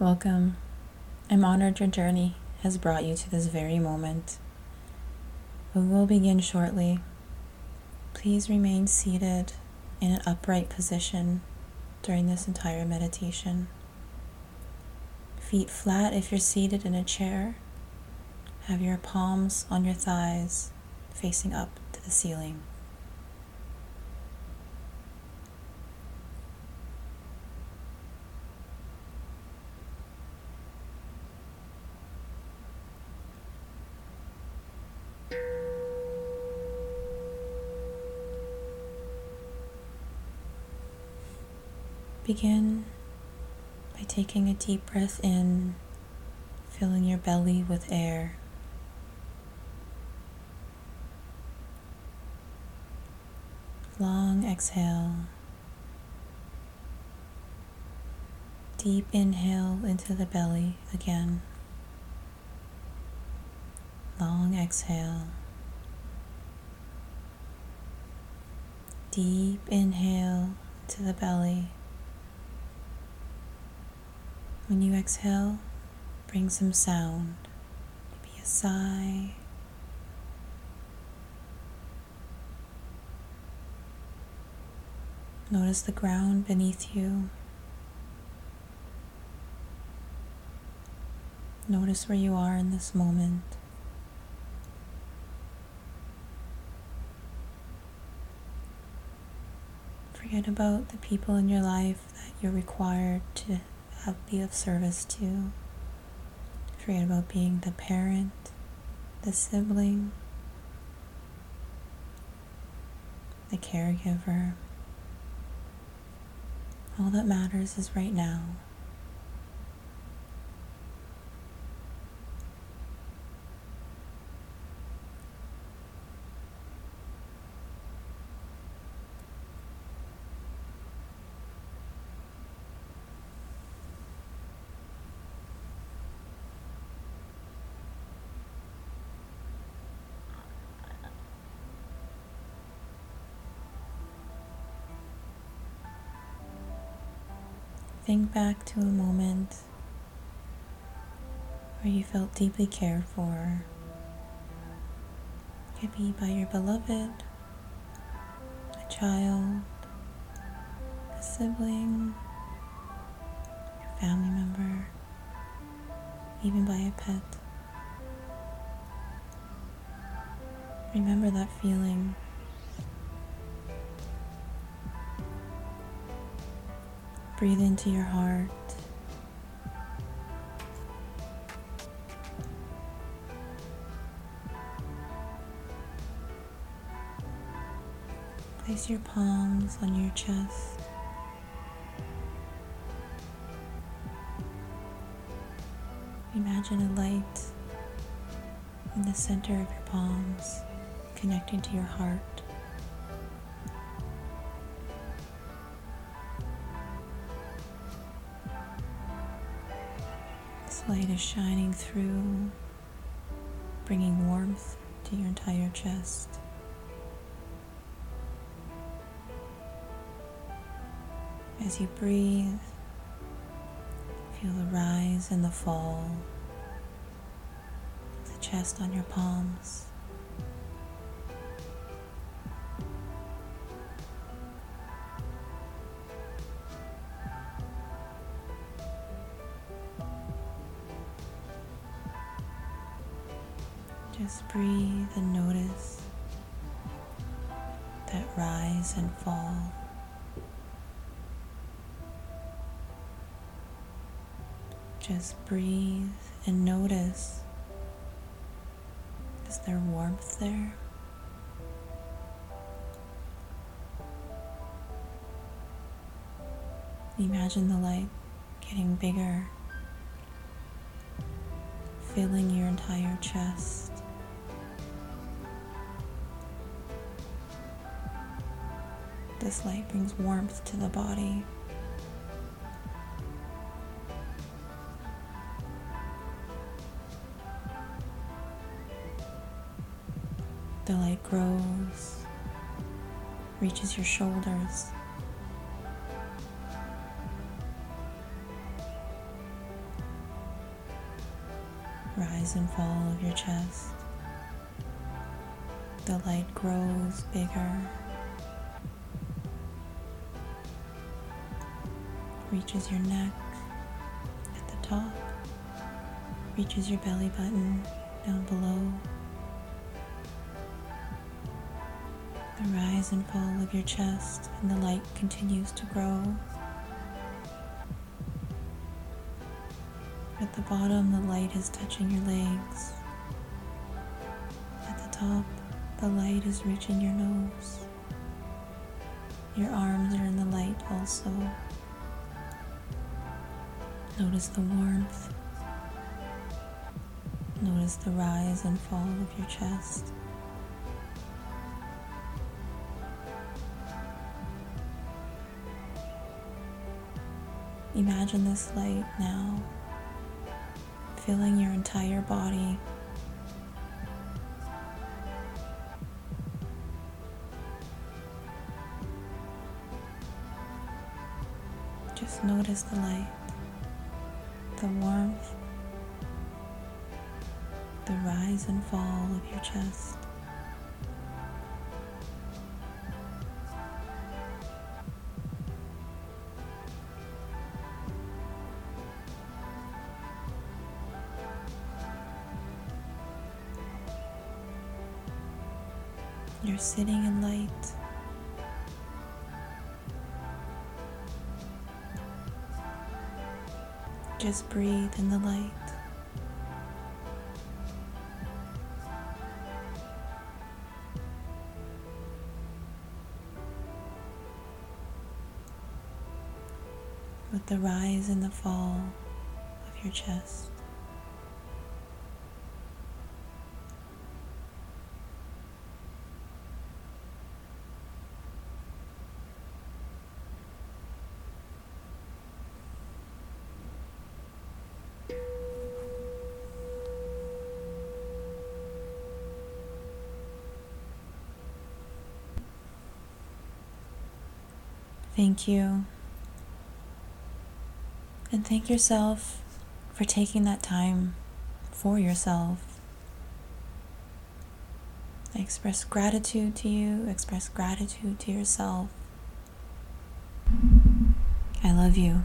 Welcome. I'm honored your journey has brought you to this very moment. We will begin shortly. Please remain seated in an upright position during this entire meditation. Feet flat if you're seated in a chair. Have your palms on your thighs facing up to the ceiling. Begin by taking a deep breath in, filling your belly with air. Long exhale. Deep inhale into the belly again. Long exhale. Deep inhale to the belly. When you exhale, bring some sound, maybe a sigh. Notice the ground beneath you. Notice where you are in this moment. Forget about the people in your life that you're required to have be of service to. Forget about being the parent, the sibling, the caregiver. All that matters is right now. Think back to a moment where you felt deeply cared for. It could be by your beloved, a child, a sibling, your family member, even by a pet. Remember that feeling Breathe into your heart. Place your palms on your chest. Imagine a light in the center of your palms connecting to your heart. Light is shining through, bringing warmth to your entire chest. As you breathe, feel the rise and the fall of the chest on your palms. Just breathe and notice that rise and fall. Just breathe and notice is there warmth there? Imagine the light getting bigger, filling your entire chest. This light brings warmth to the body. The light grows, reaches your shoulders, rise and fall of your chest. The light grows bigger, reaches your neck at the top, reaches your belly button down below. The rise and fall of your chest, and the light continues to grow. At the bottom, the light is touching your legs. At the top, the light is reaching your nose. Your arms are in the light also. Notice the warmth. Notice the rise and fall of your chest. Imagine this light now filling your entire body. Just notice the light, the warmth, the rise and fall of your chest. You're sitting in light. Just breathe in the light. With the rise and the fall of your chest. Thank you. And thank yourself for taking that time for yourself. I express gratitude to you, express gratitude to yourself. I love you.